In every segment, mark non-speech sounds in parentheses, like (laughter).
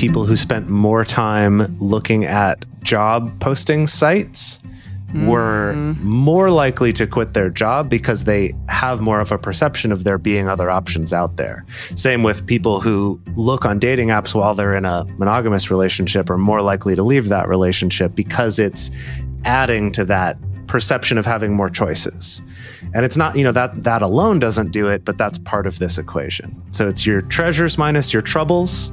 people who spent more time looking at job posting sites were mm-hmm. more likely to quit their job because they have more of a perception of there being other options out there. Same with people who look on dating apps while they're in a monogamous relationship are more likely to leave that relationship because it's adding to that perception of having more choices. And it's not, you know, that that alone doesn't do it, but that's part of this equation. So it's your treasures minus your troubles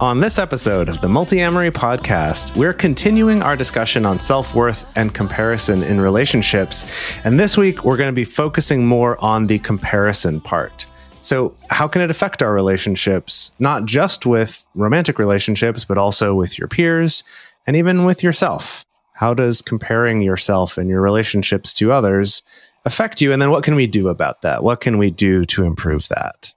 On this episode of the Multiamory podcast, we're continuing our discussion on self worth and comparison in relationships. And this week, we're going to be focusing more on the comparison part. So, how can it affect our relationships, not just with romantic relationships, but also with your peers and even with yourself? How does comparing yourself and your relationships to others affect you? And then, what can we do about that? What can we do to improve that?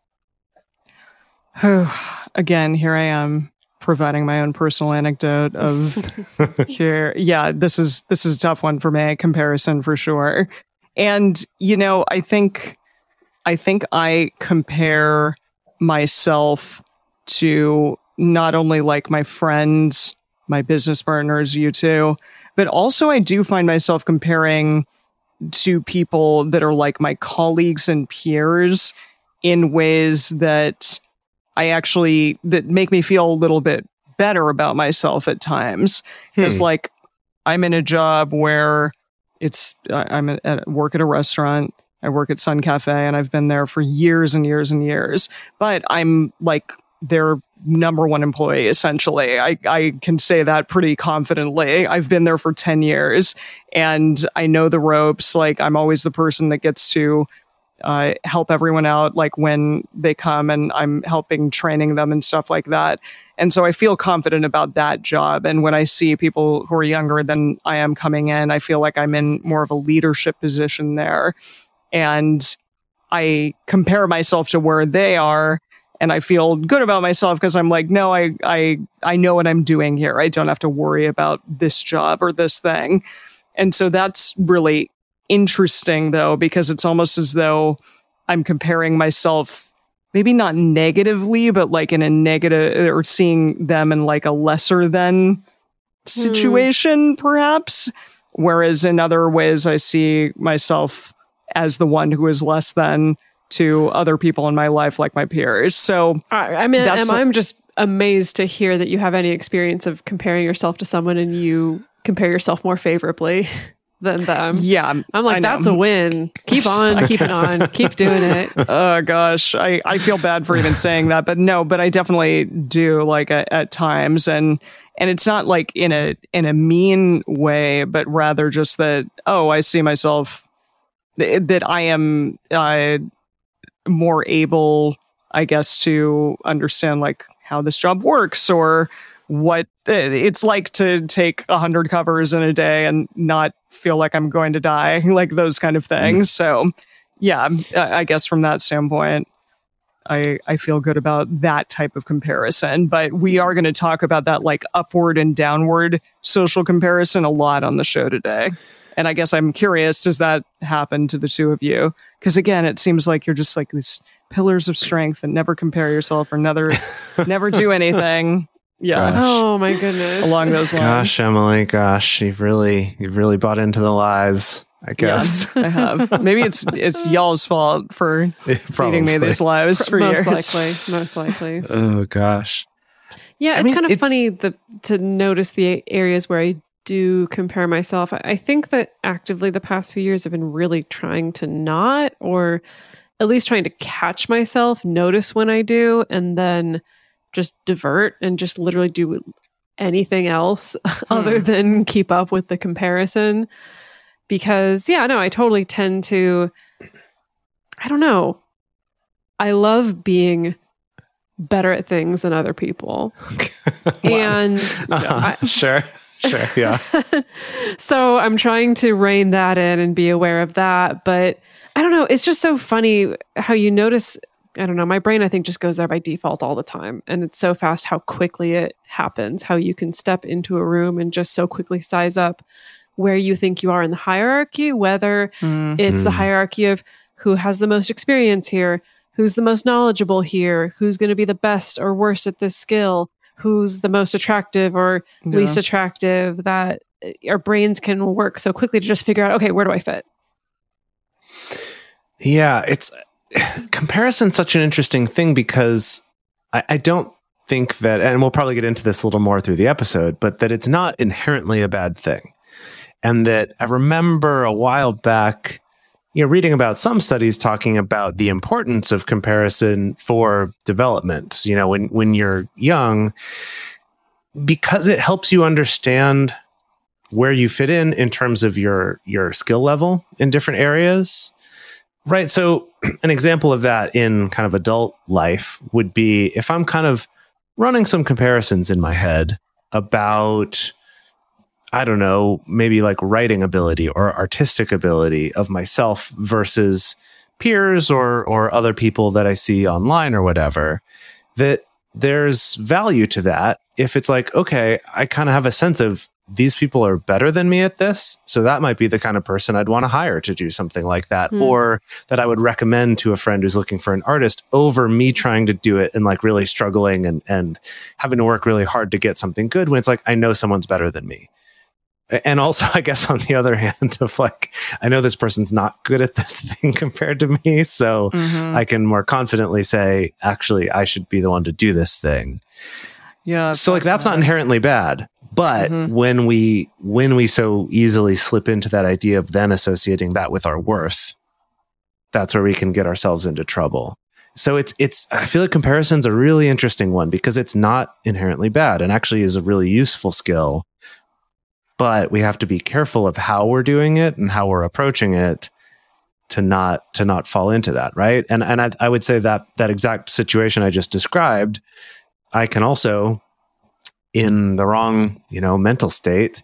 (sighs) Again, here I am providing my own personal anecdote of (laughs) here. Yeah, this is this is a tough one for me. Comparison for sure. And you know, I think I think I compare myself to not only like my friends, my business partners, you two, but also I do find myself comparing to people that are like my colleagues and peers in ways that I actually that make me feel a little bit better about myself at times. Hmm. like I'm in a job where it's I'm at, at work at a restaurant. I work at Sun Cafe and I've been there for years and years and years. But I'm like their number one employee essentially. I, I can say that pretty confidently. I've been there for 10 years and I know the ropes. Like I'm always the person that gets to uh, help everyone out like when they come and I'm helping training them and stuff like that. And so I feel confident about that job. And when I see people who are younger than I am coming in, I feel like I'm in more of a leadership position there. And I compare myself to where they are and I feel good about myself because I'm like, no, I, I, I know what I'm doing here. I don't have to worry about this job or this thing. And so that's really interesting though, because it's almost as though I'm comparing myself, maybe not negatively, but like in a negative or seeing them in like a lesser than hmm. situation, perhaps. Whereas in other ways, I see myself as the one who is less than to other people in my life, like my peers. So I, I mean, That's I'm just amazed to hear that you have any experience of comparing yourself to someone and you compare yourself more favorably (laughs) than them. yeah, I'm like, that's a win. Keep (laughs) on, keep it on, keep doing it. (laughs) oh gosh I, I feel bad for even saying that but no but i definitely do like at, at times and and it's not like in a in a mean way but rather just that oh i see myself th- that i am uh more able i guess to understand like how this job works or what it's like to take a hundred covers in a day and not feel like i'm going to die (laughs) like those kind of things mm-hmm. so yeah, I I guess from that standpoint, I I feel good about that type of comparison. But we mm-hmm. are going to talk about that like upward and downward social comparison a lot on the show today. And I guess I'm curious, does that happen to the two of you? Because again, it seems like you're just like these pillars of strength and never compare yourself or never (laughs) never do anything. Yeah. Gosh. Oh my goodness. Along those lines. Gosh, Emily, gosh, you've really, you've really bought into the lies. I guess. Yeah, (laughs) I have. Maybe it's it's y'all's fault for (laughs) feeding me these lies for most years. likely. Most likely. (laughs) Oh gosh. Yeah, I it's mean, kind of it's- funny the, to notice the areas where I do compare myself. I- I think that actively the past few years I've been really trying to not, or at least trying to catch myself, notice when I do, and then just divert and just literally do anything else (laughs) other than keep up with the comparison. Because, yeah, no, I totally tend to, I don't know. I love being better at things than other people. (laughs) And Uh-huh. (laughs) sure. Sure. Yeah. so I'm trying to rein that in and be aware of that. But I don't know. It's just so funny how you notice. I don't know. My brain, I think, just goes there by default all the time. And it's so fast how quickly it happens, how you can step into a room and just so quickly size up where you think you are in the hierarchy, whether it's the hierarchy of who has the most experience here, who's the most knowledgeable here, who's going to be the best or worst at this skill, who's the most attractive or least attractive, that uh, our brains can work so quickly to just figure out, okay, where do I fit? Yeah, it's comparison's such an interesting thing because I, I don't think that, and we'll probably get into this a little more through the episode, but that it's not inherently a bad thing. And that I remember a while back, you know, reading about some studies talking about the importance of comparison for development. You know, when when you're young, because it helps you understand where you fit in in terms of your your skill level in different areas Right. So, (clears throat) an example of that in kind of adult life would be if I'm kind of running some comparisons in my head about, I don't know, maybe like writing ability or artistic ability of myself versus peers or or other people that I see online or whatever, that there's value to that if it's like, okay, I kind of have a sense of these people are better than me at this. So that might be the kind of person I'd want to hire to do something like that. Hmm. Or that I would recommend to a friend who's looking for an artist over me trying to do it and like really struggling and, and having to work really hard to get something good when it's like, I know someone's better than me. And also, I guess (laughs) on the other hand, of like, I know this person's not good at this (laughs) thing compared to me. So mm-hmm. I can more confidently say, actually, I should be the one to do this thing Yeah. so like that's not inherently bad but mm-hmm. when we when we so easily slip into that idea of then associating that with our worth that's where we can get ourselves into trouble. So it's it's i feel like comparison's a really interesting one because it's not inherently bad and actually is a really useful skill. But we have to be careful of how we're doing it and how we're approaching it to not to not fall into that right? And and I, I would say that that exact situation i just described i can also in the wrong, you know, mental state,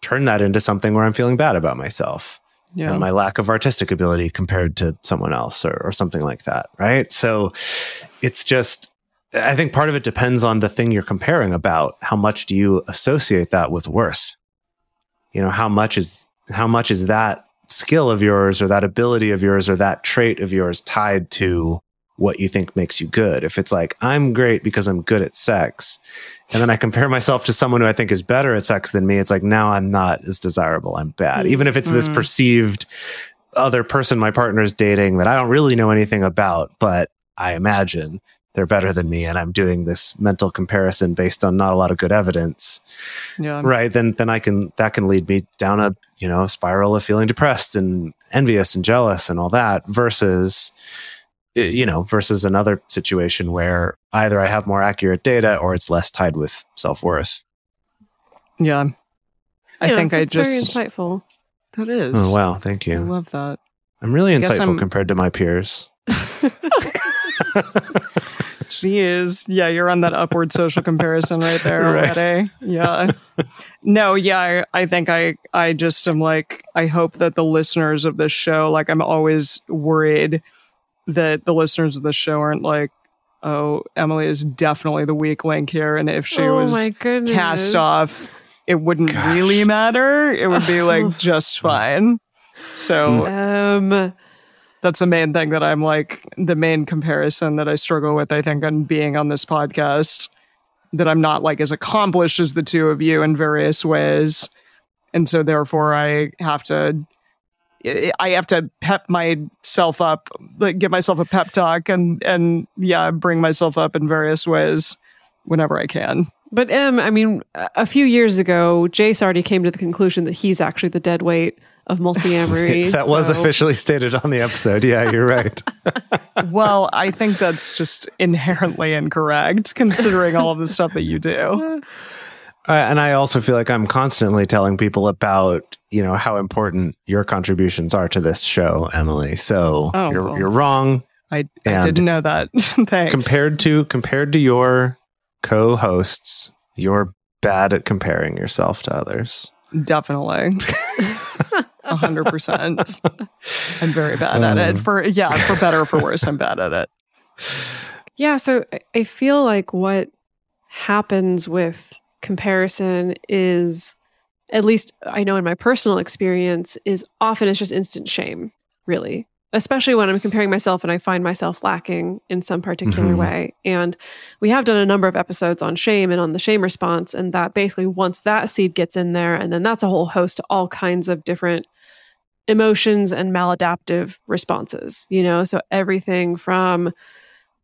turn that into something where I'm feeling bad about myself Yeah. and my lack of artistic ability compared to someone else or, or something like that. Right. So it's just, I think part of it depends on the thing you're comparing about. How much do you associate that with worth? You know, how much is, how much is that skill of yours or that ability of yours or that trait of yours tied to what you think makes you good? If it's like, I'm great because I'm good at sex, and then I compare (laughs) myself to someone who I think is better at sex than me, it's like now I'm not as desirable. I'm bad. Mm. Even if it's this mm. perceived other person my partner's dating that I don't really know anything about, but I imagine they're better than me and I'm doing this mental comparison based on not a lot of good evidence. yeah. Right. Then then I can that can lead me down a, you know, spiral of feeling depressed and envious and jealous and all that versus Uh, you know, versus another situation where either I have more accurate data or it's less tied with self worth. Yeah. I Yeah, think I it's very insightful. that oh, is. Oh wow, thank you. I love that. I'm really guess insightful I'm- compared to my peers. (laughs) (laughs) Jeez. Yeah, you're on that upward social comparison right there Right. already. Yeah. No, yeah, I, I think I I just am like I hope that the listeners of this show, like I'm always worried that the listeners of the show aren't like, oh, Emily is definitely the weak link here. And if she oh was cast off, it wouldn't Gosh. really matter. It would be like (laughs) just fine. So Um, that's the main thing that I'm like the main comparison that I struggle with. I think on being on this podcast, that I'm not like as accomplished as the two of you in various ways, and so therefore I have to. I have to pep myself up, like give myself a pep talk, and and yeah, bring myself up in various ways whenever I can. but Em, I mean, a a few years ago, Jase already came to the conclusion that he's actually the dead weight of multiamory. (laughs) that was officially stated on the episode. Yeah, you're right. (laughs) Well, I think that's just inherently incorrect, considering all of the stuff that you do. (laughs) Uh, and I also feel like I'm constantly telling people about, you know, how important your contributions are to this show, Emily. So Oh, you're, well. you're wrong I, I didn't know that. (laughs) Thanks. compared to compared to your co-hosts. You're bad at comparing yourself to others. Definitely. (laughs) A hundred percent. I'm very bad at it. For yeah, for better or for worse, I'm bad at it. Yeah, so I- I feel like what happens with comparison is, at least I know in my personal experience, is often it's just instant shame, really. Especially when I'm comparing myself and I find myself lacking in some particular Mhm. way. And we have done a number of episodes on shame and on the shame response. And that basically, once that seed gets in there, and then that's a whole host of all kinds of different emotions and maladaptive responses, you know? So everything from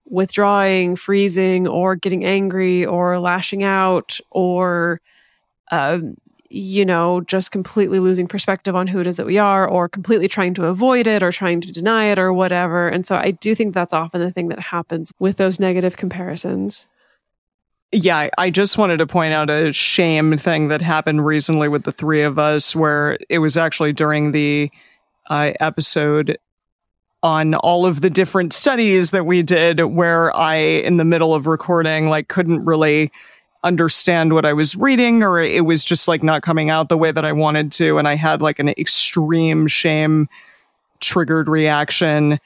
withdrawing, freezing, or getting angry, or lashing out, or, um, you know, just completely losing perspective on who it is that we are, or completely trying to avoid it, or trying to deny it, or whatever. And so I do think that's often the thing that happens with those negative comparisons. Yeah, I- just wanted to point out a shame thing that happened recently with the three of us, where it was actually during the uh, episode on all of the different studies that we did, where I, in the middle of recording, like couldn't really understand what I was reading, or it was just like not coming out the way that I wanted to, and I had like an extreme shame triggered reaction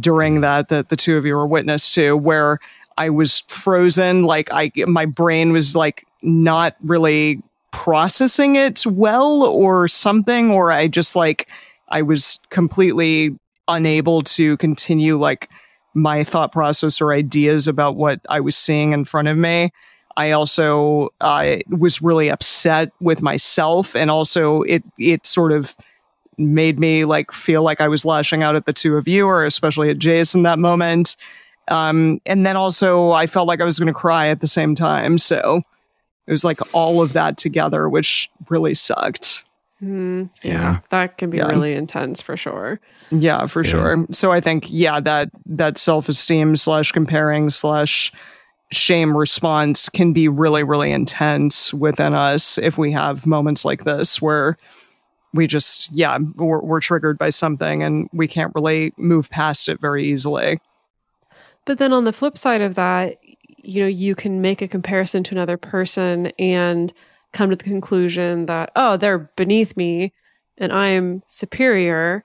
during that that the two of you were witness to, where I was frozen. Like I, my brain was like not really processing it well or something, or I just like, I was completely unable to continue like my thought process or ideas about what I was seeing in front of me. I also uh, was really upset with myself, and also it it sort of made me like feel like I was lashing out at the two of you, or especially at Jason that moment. Um, and then also I felt like I was going to cry at the same time. So it was like all of that together, which really sucked. Hmm, Yeah. That can be Yeah. really intense for sure. Yeah, for Yeah. sure. So I think, yeah, that that self esteem slash comparing slash shame response can be really, really intense within us if we have moments like this where we just, yeah, we're, we're triggered by something and we can't really move past it very easily. But then on the flip side of that, you know, you can make a comparison to another person and come to the conclusion that, oh, they're beneath me and I'm superior.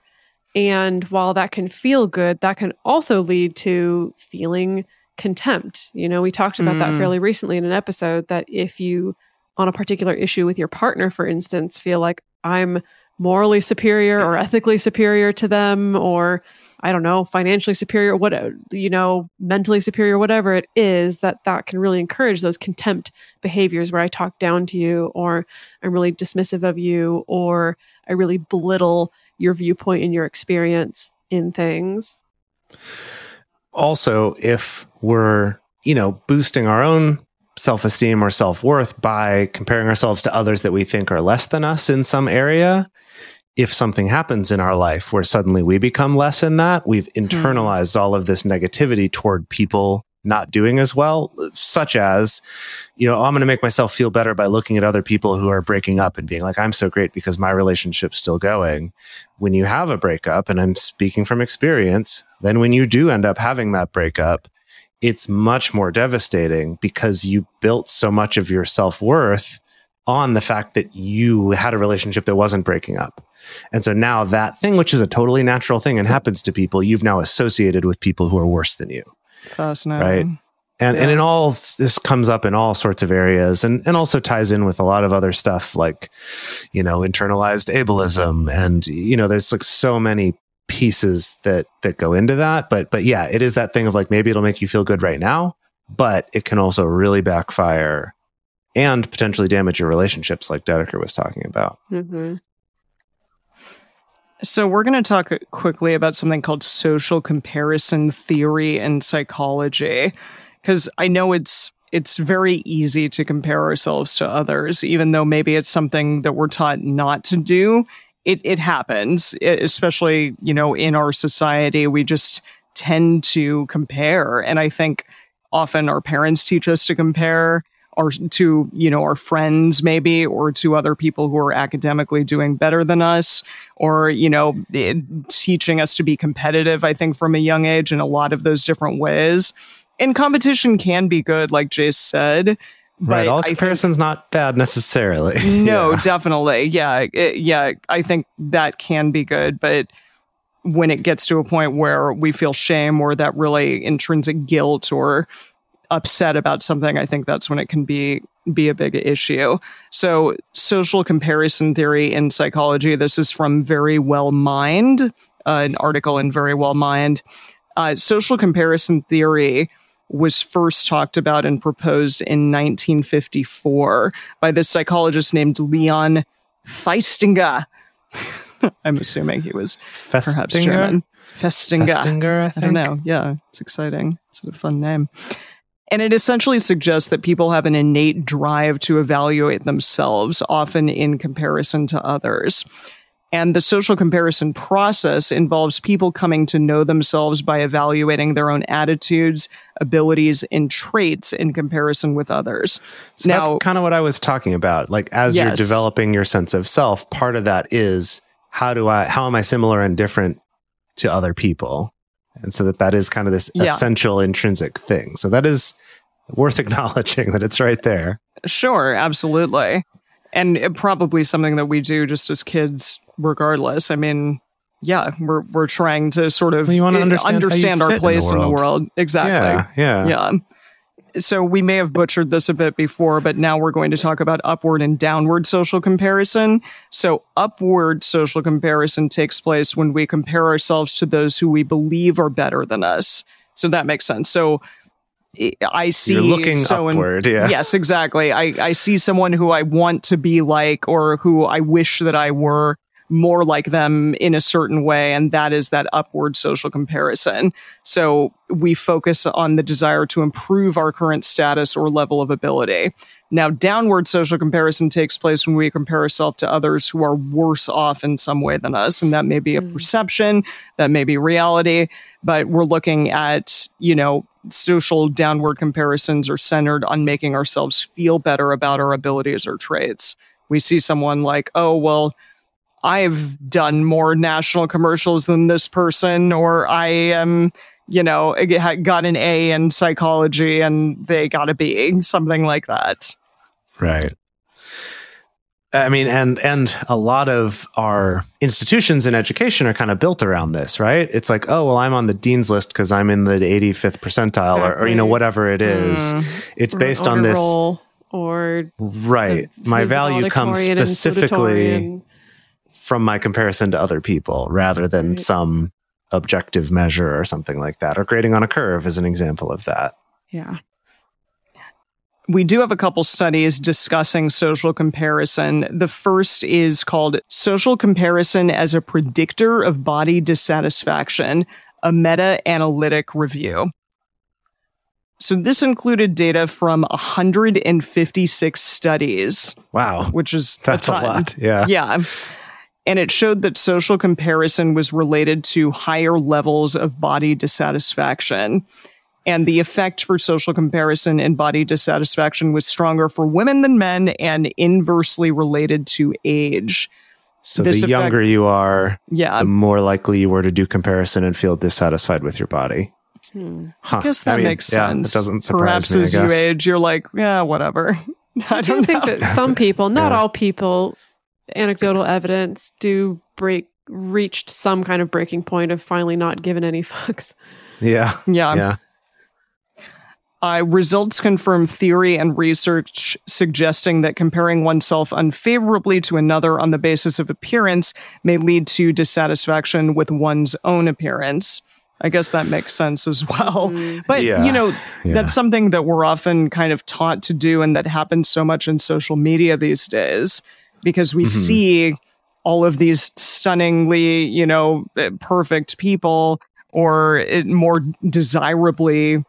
And while that can feel good, that can also lead to feeling contempt. You know, we talked about that Mm. fairly recently in an episode that if you, on a particular issue with your partner, for instance, feel like I'm morally superior or ethically superior to them or I don't know, financially superior, what uh, you know, mentally superior, whatever it is, that that can really encourage those contempt behaviors where I talk down to you, or I'm really dismissive of you, or I really belittle your viewpoint and your experience in things. also if we're you know boosting our own self-esteem or self-worth by comparing ourselves to others that we think are less than us in some area if something happens in our life where suddenly we become less in that we've hmm. internalized all of this negativity toward people not doing as well such as you know oh, i'm going to make myself feel better by looking at other people who are breaking up and being like i'm so great because my relationship's still going when you have a breakup and i'm speaking from experience then when you do end up having that breakup it's much more devastating because you built so much of your self-worth on the fact that you had a relationship that wasn't breaking up and so now that thing which is a totally natural thing and happens to people you've now associated with people who are worse than you Fascinating. Right. and and in all this comes up in all sorts of areas and and also ties in with a lot of other stuff like you know internalized ableism and you know there's like so many pieces that that go into that but but yeah it is that thing of like maybe it'll make you feel good right now but it can also really backfire and potentially damage your relationships like Dedeker was talking about Mm-hmm. So we're going to talk quickly about something called social comparison theory in psychology because I know it's it's very easy to compare ourselves to others even though maybe it's something that we're taught not to do. It it happens, e- especially, you know, in our society we just tend to compare and I think often our parents teach us to compare our to you know our friends maybe or to other people who are academically doing better than us or you know teaching us to be competitive i think from a young age in a lot of those different ways and competition can be good like jase said right. but All I think- comparison's not bad necessarily. (laughs) no, Yeah. definitely. Yeah. it- yeah. I think that can be good. But when it gets to a point where we feel shame or that really intrinsic guilt or upset about something, I think that's when it can be be a big issue. So social comparison theory in psychology, this is from Verywell Mind, uh, an article in Verywell Mind. Uh, social comparison theory was first talked about and proposed in 1954 by this psychologist named Leon Feistinger. (laughs) I'm assuming he was perhaps German. Festinger. Festinger, I I think. don't know. Yeah, it's exciting. It's a fun name. And it essentially suggests that people have an innate drive to evaluate themselves, often in comparison to others. And the social comparison process involves people coming to know themselves by evaluating their own attitudes, abilities, and traits in comparison with others. So now, that's kind of what I was talking about. Like as you're developing your sense of self, part of that is how do I how am I similar and different to other people? And so that that is kind of this Yeah. essential intrinsic thing. So that is worth (laughs) acknowledging that it's right there. Sure, absolutely. And it, probably something that we do just as kids, regardless. I mean, yeah, we're we're trying to sort of Well, you wanna uh, understand you understand our fit in the place in the world. world. Exactly. Yeah, yeah. Yeah. So we may have butchered this a bit before, but now we're going to talk about upward and downward social comparison. So upward social comparison takes place when we compare ourselves to those who we believe are better than us. So that makes sense. So I- I see You're looking so in- upward, yeah. Yes, exactly. I, I see someone who I want to be like or who I wish that I were more like them in a certain way. And that is that upward social comparison. So we focus on the desire to improve our current status or level of ability. Now, downward social comparison takes place when we compare ourselves to others who are worse off in some way than us. And that may be a mm. perception, that may be reality, but we're looking at, you know, social downward comparisons are centered on making ourselves feel better about our abilities or traits. We see someone like, oh, well, I've done more national commercials than this person, or I am, you know, got an A in psychology and they got a B, something like that. Right. I mean, and and a lot of our institutions in education are kind of built around this, right? It's like, oh, well, I'm on the dean's list because I'm in the 85th percentile, or, or you know, whatever it is. Mm. It's based on this, or right? My value comes specifically from my comparison to other people, rather than Right. some objective measure or something like that. Or grading on a curve is an example of that. Yeah. We do have a couple studies discussing social comparison. The first is called Social Comparison as a Predictor of Body Dissatisfaction, a meta analytic review. So, this included data from 156 studies, Wow, which is that's a ton. lot. Yeah. Yeah. And it showed that social comparison was related to higher levels of body dissatisfaction. And the effect for social comparison and body dissatisfaction was stronger for women than men and inversely related to age. So This the effect- younger you are, Yeah. the more likely you were to do comparison and feel dissatisfied with your body. Hmm. Huh. I guess that mean, makes yeah, sense. It doesn't surprise Perhaps me. I as you age, you're like, yeah, whatever. (laughs) I I do don't think know. that some people, not Yeah. all people, anecdotal evidence do break reached some kind of breaking point of finally not giving any (laughs) fucks. Yeah. yeah. Yeah. Uh, results confirm theory and research suggesting that comparing oneself unfavorably to another on the basis of appearance may lead to dissatisfaction with one's own appearance. I guess that makes sense as (laughs) well. But, Yeah. you know, Yeah. that's something that we're often kind of taught to do and that happens so much in social media these days because we see all of these stunningly, you know, perfect people or uh, more desirably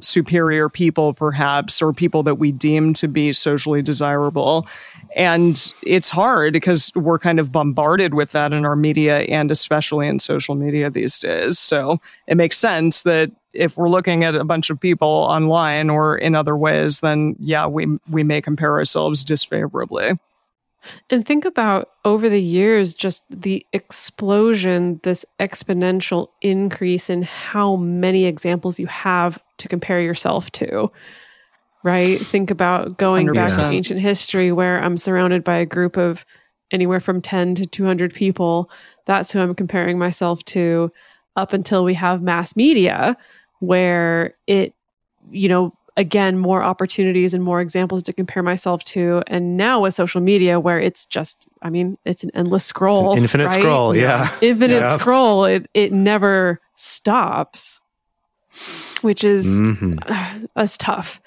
superior people, perhaps, or people that we deem to be socially desirable. And it's hard because we're kind of bombarded with that in our media and especially in social media these days. So it makes sense that if we're looking at a bunch of people online or in other ways, then yeah, we we may compare ourselves disfavorably. And think about over the years, just the explosion, this exponential increase in how many examples you have to compare yourself to. Right? Think about going back to ancient history where I'm surrounded by a group of anywhere from 10 to 200 people. That's who I'm comparing myself to up until we have mass media where it, you know, again, more opportunities and more examples to compare myself to. And now with social media, where it's just, I mean, it's an endless scroll. Infinite right? scroll. Yeah. Infinite Yeah. scroll. It, it never stops, which is (sighs) Mhm. us tough.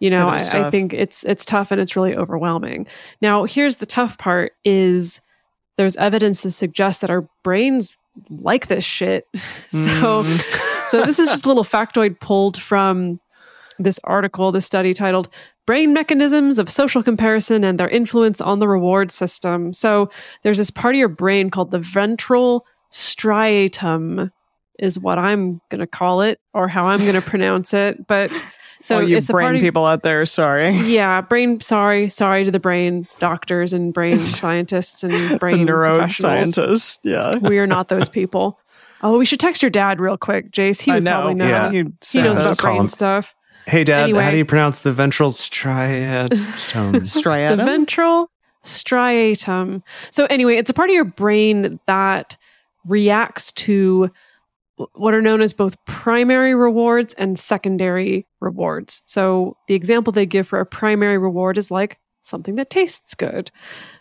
You know, I, is I think it's it's tough and it's really overwhelming. Now, here's the tough part: is there's evidence to suggest that our brains like this shit. (laughs) so, Mm. (laughs) so this is just a little factoid pulled from this article, this study titled "Brain Mechanisms of Social Comparison and Their Influence on the Reward System." So, there's this part of your brain called the ventral striatum, is what I'm going to call it, or how I'm going to pronounce it. But (laughs) so So you it's a part brain of, people out there, sorry. yeah, brain. Sorry, sorry to the brain doctors and brain (laughs) scientists and brain (laughs) neuroscientists. Yeah. We are not those people. Oh, we should text your dad real quick, Jase. He would know. probably know. Yeah. You He knows about brain him. stuff. Hey, Dad, Anyway. how do you pronounce the ventral striatum? The ventral striatum. So anyway, it's a part of your brain that reacts to what are known as both primary rewards and secondary rewards. So the example they give for a primary reward is like something that tastes good.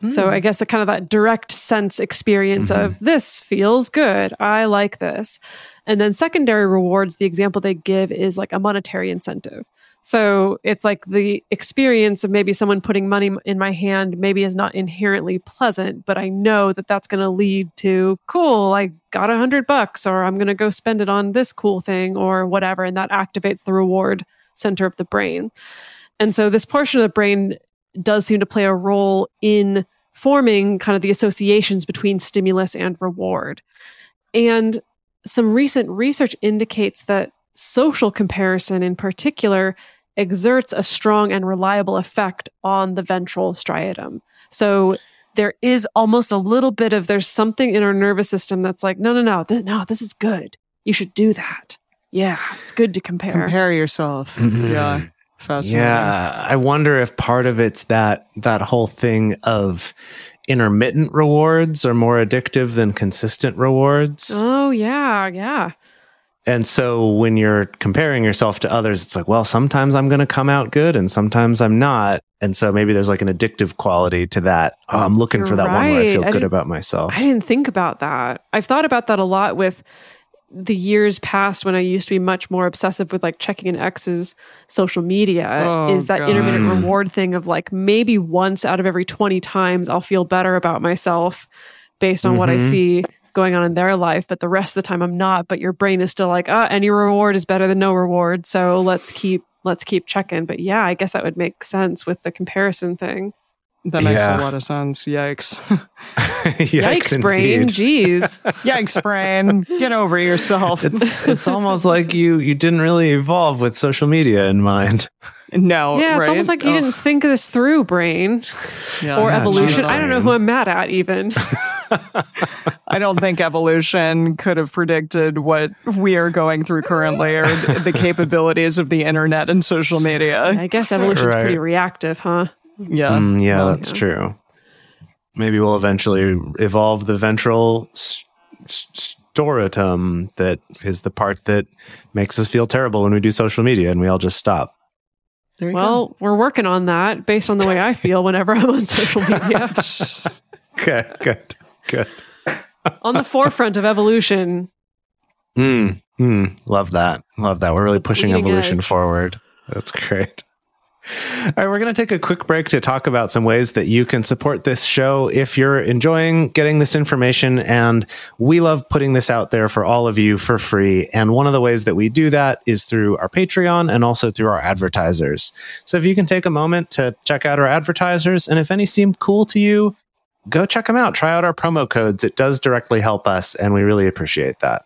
So hmm. I guess the kind of that direct sense experience of mm-hmm. this feels good. I like this. And then secondary rewards, the example they give is like a monetary incentive. So it's like the experience of maybe someone putting money in my hand maybe is not inherently pleasant, but I know that that's going to lead to cool, I got a hundred bucks, or I'm going to go spend it on this cool thing or whatever. And that activates the reward center of the brain. And so this portion of the brain does seem to play a role in forming kind of the associations between stimulus and reward. And some recent research indicates that social comparison in particular exerts a strong and reliable effect on the ventral striatum. So there is almost a little bit of there's something in our nervous system that's like, no, no, no, th- no, this is good. You should do that. Yeah, it's good to compare. Compare yourself. (laughs) Mm-hmm. yeah. Fascinating. Yeah, I wonder if part of it's that that whole thing of intermittent rewards are more addictive than consistent rewards. Oh yeah, yeah. And so when you're comparing yourself to others, it's like, well, sometimes I'm going to come out good and sometimes I'm not. And so maybe there's like an addictive quality to that. Oh, I'm looking You're for that one where I feel I good about myself. I didn't think about that. I've thought about that a lot with the years past when I used to be much more obsessive with like checking an ex's social media Oh, is that God. intermittent reward thing of like maybe once out of every 20 times I'll feel better about myself based on what I Mhm. see going on in their life, but the rest of the time I'm not. But your brain is still like, ah, any reward is better than no reward. So let's keep let's keep checking. But yeah, I guess that would make sense with the comparison thing. That makes Yeah. a lot of sense. Yikes. (laughs) Yikes, brain. Jeez. (laughs) Yikes, brain. Get over yourself. It's it's almost like you you didn't really evolve with social media in mind. no. yeah, it's almost like you Ugh. didn't think this through, brain. Yeah, or yeah, evolution. I don't know who I'm mad at even. (laughs) I don't think evolution could have predicted what we are going through currently or the (laughs) capabilities of the internet and social media. I guess evolution's Right. pretty reactive, huh? Yeah. Mm, yeah, Well, that's yeah. true. Maybe we'll eventually evolve the ventral s- s- storatum that is the part that makes us feel terrible when we do social media and we all just stop. There you Well, we're working on that based on the way I feel whenever I'm on social media. Okay, (laughs) good, good. on the forefront of evolution. Mm, mm, love that. Love that. We're really pushing evolution edge. forward. That's great. All right, we're going to take a quick break to talk about some ways that you can support this show if you're enjoying getting this information. And we love putting this out there for all of you for free. And one of the ways that we do that is through our Patreon and also through our advertisers. So if you can take a moment to check out our advertisers, and if any seem cool to you, go check them out. Try out our promo codes. It does directly help us, and we really appreciate that.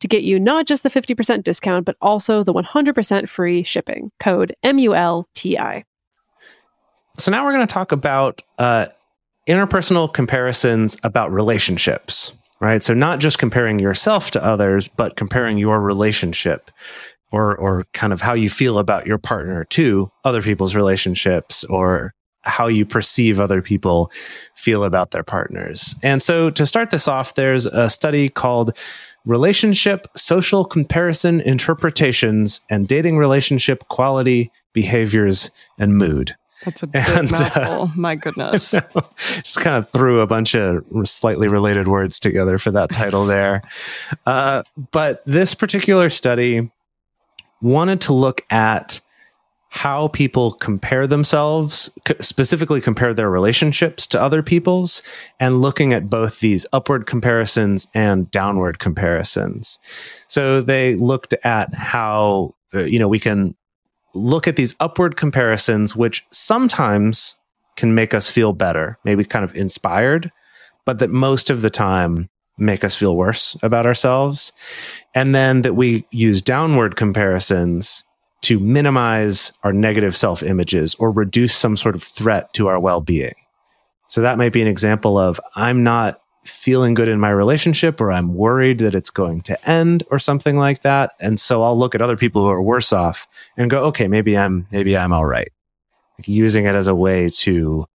to get you not just the 50% discount, but also the 100% free shipping. Code M U L T I. So now we're going to talk about uh, interpersonal comparisons about relationships, right? So not just comparing yourself to others, but comparing your relationship or or kind of how you feel about your partner to other people's relationships or how you perceive other people feel about their partners. And so to start this off, there's a study called Relationship Social Comparison Interpretations and Dating Relationship Quality, Behaviors, and Mood. That's a big And, uh. My goodness. (laughs) Just kind of threw a bunch of slightly related words together for that title there. Uh, but this particular study wanted to look at how people compare themselves, specifically compare their relationships to other people's, and looking at both these upward comparisons and downward comparisons. So they looked at how, uh, you know, we can look at these upward comparisons, which sometimes can make us feel better, maybe kind of inspired, but that most of the time make us feel worse about ourselves. And then that we use downward comparisons to minimize our negative self images or reduce some sort of threat to our well being. So that might be an example of I'm not feeling good in my relationship or I'm worried that it's going to end or something like that. And so I'll look at other people who are worse off and go, okay, maybe I'm, maybe I'm all right. Like using it as a way to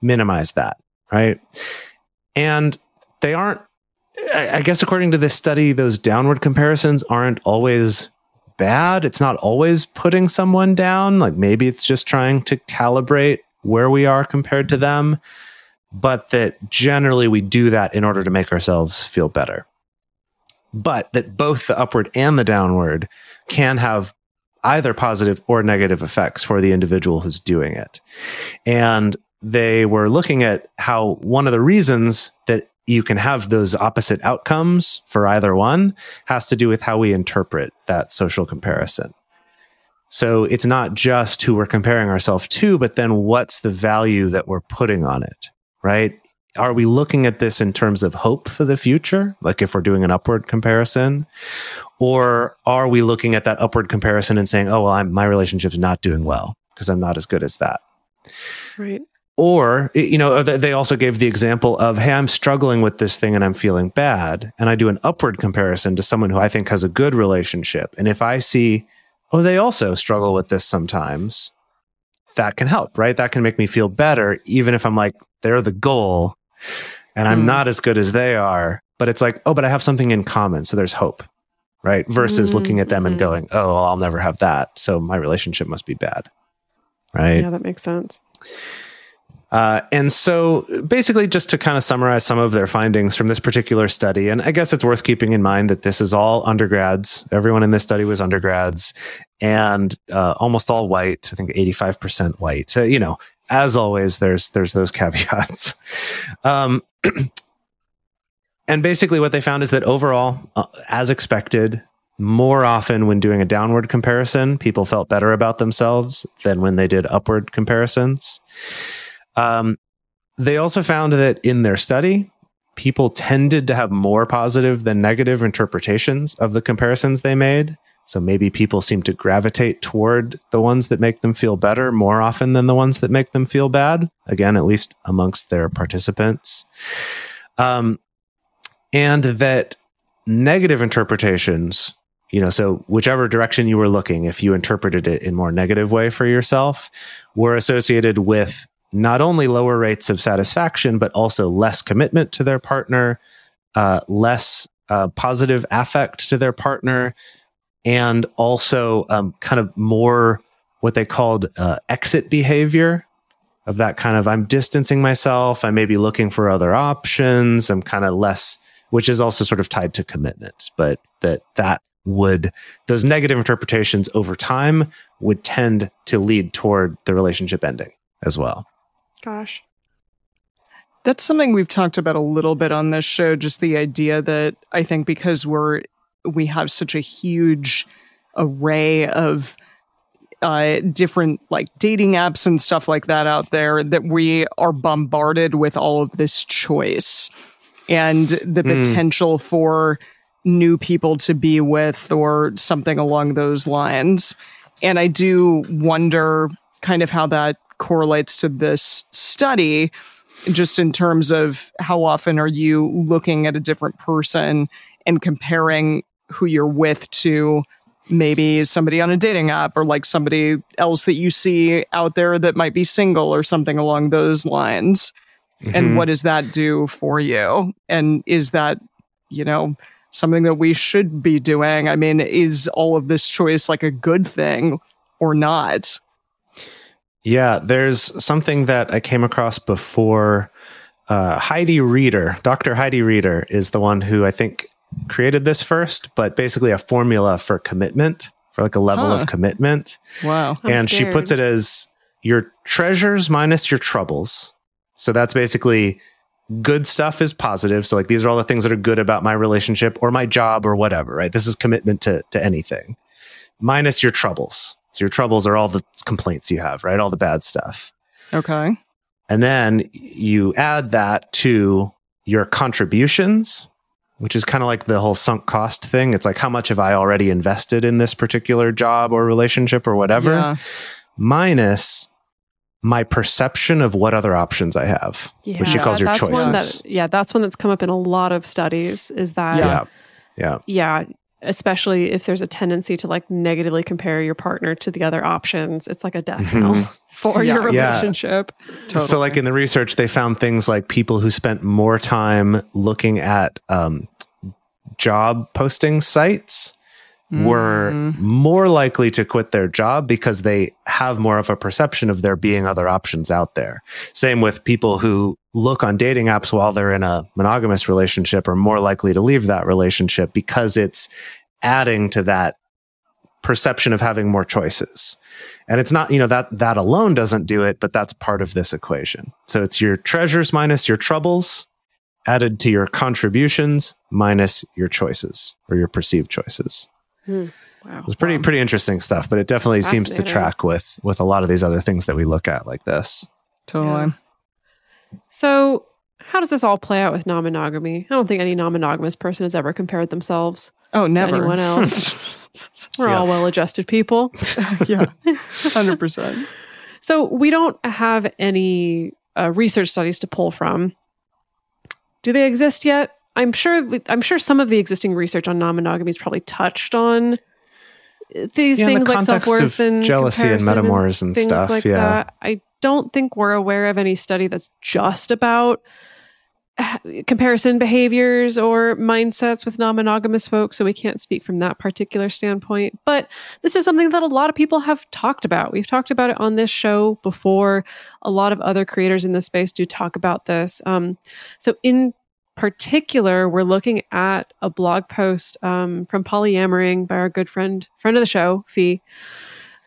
minimize that. Right. And they aren't, I I guess, according to this study, those downward comparisons aren't always bad. It's not always putting someone down. Like maybe it's just trying to calibrate where we are compared to them, but that generally we do that in order to make ourselves feel better. But that both the upward and the downward can have either positive or negative effects for the individual who's doing it. And they were looking at how one of the reasons that you can have those opposite outcomes for either one has to do with how we interpret that social comparison. So it's not just who we're comparing ourselves to, but then what's the value that we're putting on it, right? Are we looking at this in terms of hope for the future? Like if we're doing an upward comparison, or are we looking at that upward comparison and saying, oh, well, I'm, my relationship is not doing well because I'm not as good as that? Right. Or you know they they also gave the example of hey i'm struggling with this thing and i'm feeling bad and i do an upward comparison to someone who i think has a good relationship and if i see oh they also struggle with this sometimes that can help right that can make me feel better even if i'm like they're the goal and i'm Hmm. not as good as they are but it's like oh but i have something in common so there's hope right versus Mm, looking at them and mhm. going oh well, i'll never have that so my relationship must be bad right Yeah, that makes sense. Uh, and so, basically, just to kind of summarize some of their findings from this particular study, and I guess it's worth keeping in mind that this is all undergrads. Everyone in this study was undergrads and uh, almost all white. I think 85% white. So, you know, as always, there's there's those (laughs) caveats. Um, (clears throat) and basically, what they found is that overall, uh, as expected, more often when doing a downward comparison, people felt better about themselves than when they did upward comparisons. Um, they also found that in their study, people tended to have more positive than negative interpretations of the comparisons they made. So maybe people seem to gravitate toward the ones that make them feel better more often than the ones that make them feel bad. Again, at least amongst their participants. Um, and that negative interpretations, you know, so whichever direction you were looking, if you interpreted it in more negative way for yourself, were associated with not only lower rates of satisfaction, but also less commitment to their partner, uh, less uh, positive affect to their partner, and also um, kind of more what they called uh, exit behavior of that kind of I'm distancing myself, I may be looking for other options, I'm kind of less, which is also sort of tied to commitment, but that that would those negative interpretations over time would tend to lead toward the relationship ending as well. Gosh. That's something we've talked about a little bit on this show. Just the idea that I think because we're we have such a huge array of uh, different like dating apps and stuff like that out there, that we are bombarded with all of this choice and the Mm. potential for new people to be with or something along those lines. And I do wonder kind of how that correlates to this study just in terms of how often are you looking at a different person and comparing who you're with to maybe somebody on a dating app or like somebody else that you see out there that might be single or something along those lines. And Mhm. what does that do for you? And is that you know something that we should be doing? I mean is all of this choice like a good thing or not Yeah, there's something that I came across before. Uh, Heidi Reeder, Dr. Heidi Reeder, is the one who I think created this first, but basically a formula for commitment, for like a level Huh. of commitment. wow I'm and she puts it as your treasures minus your troubles. So that's basically good stuff is positive. So like these are all the things that are good about my relationship or my job or whatever, right? This is commitment to to anything. Minus your troubles. So your troubles are all the complaints you have, right? All the bad stuff. okay And then you add that to your contributions, which is kind of like the whole sunk cost thing. It's like, how much have I already invested in this particular job or relationship or whatever? Yeah. minus my perception of what other options I have, which she Yeah, calls your that's choices. One that, yeah, that's one that's come up in a lot of studies. Is that yeah. Yeah. yeah, especially if there's a tendency to like negatively compare your partner to the other options. It's like a death knell (laughs) for Yeah. your Yeah. relationship. Totally. So, like in the research, they found things like people who spent more time looking at um, job posting sites were Mhm. more likely to quit their job because they have more of a perception of there being other options out there. Same with people who look on dating apps while they're in a monogamous relationship are more likely to leave that relationship because it's adding to that perception of having more choices. And it's not, you know, that that alone doesn't do it, but that's part of this equation. So it's your treasures minus your troubles added to your contributions minus your choices or your perceived choices. Wow. It's pretty pretty interesting stuff, but it definitely seems to track with with a lot of these other things that we look at like this. totally So, how does this all play out with non-monogamy? I don't think any non-monogamous person has ever compared themselves oh to never anyone else. (laughs) We're Yeah. all well-adjusted people. (laughs) yeah 100% So we don't have any uh, research studies to pull from. Do they exist yet? I'm sure. I'm sure some of the existing research on non-monogamy is probably touched on these Yeah, in the things like self-worth and jealousy and metamors and things stuff, like yeah. that. I don't think we're aware of any study that's just about uh, comparison behaviors or mindsets with non-monogamous folks so we can't speak from that particular standpoint but this is something that a lot of people have talked about we've talked about it on this show before a lot of other creators in this space do talk about this um, so in particular we're looking at a blog post um, from polyamoring by our good friend friend of the show fee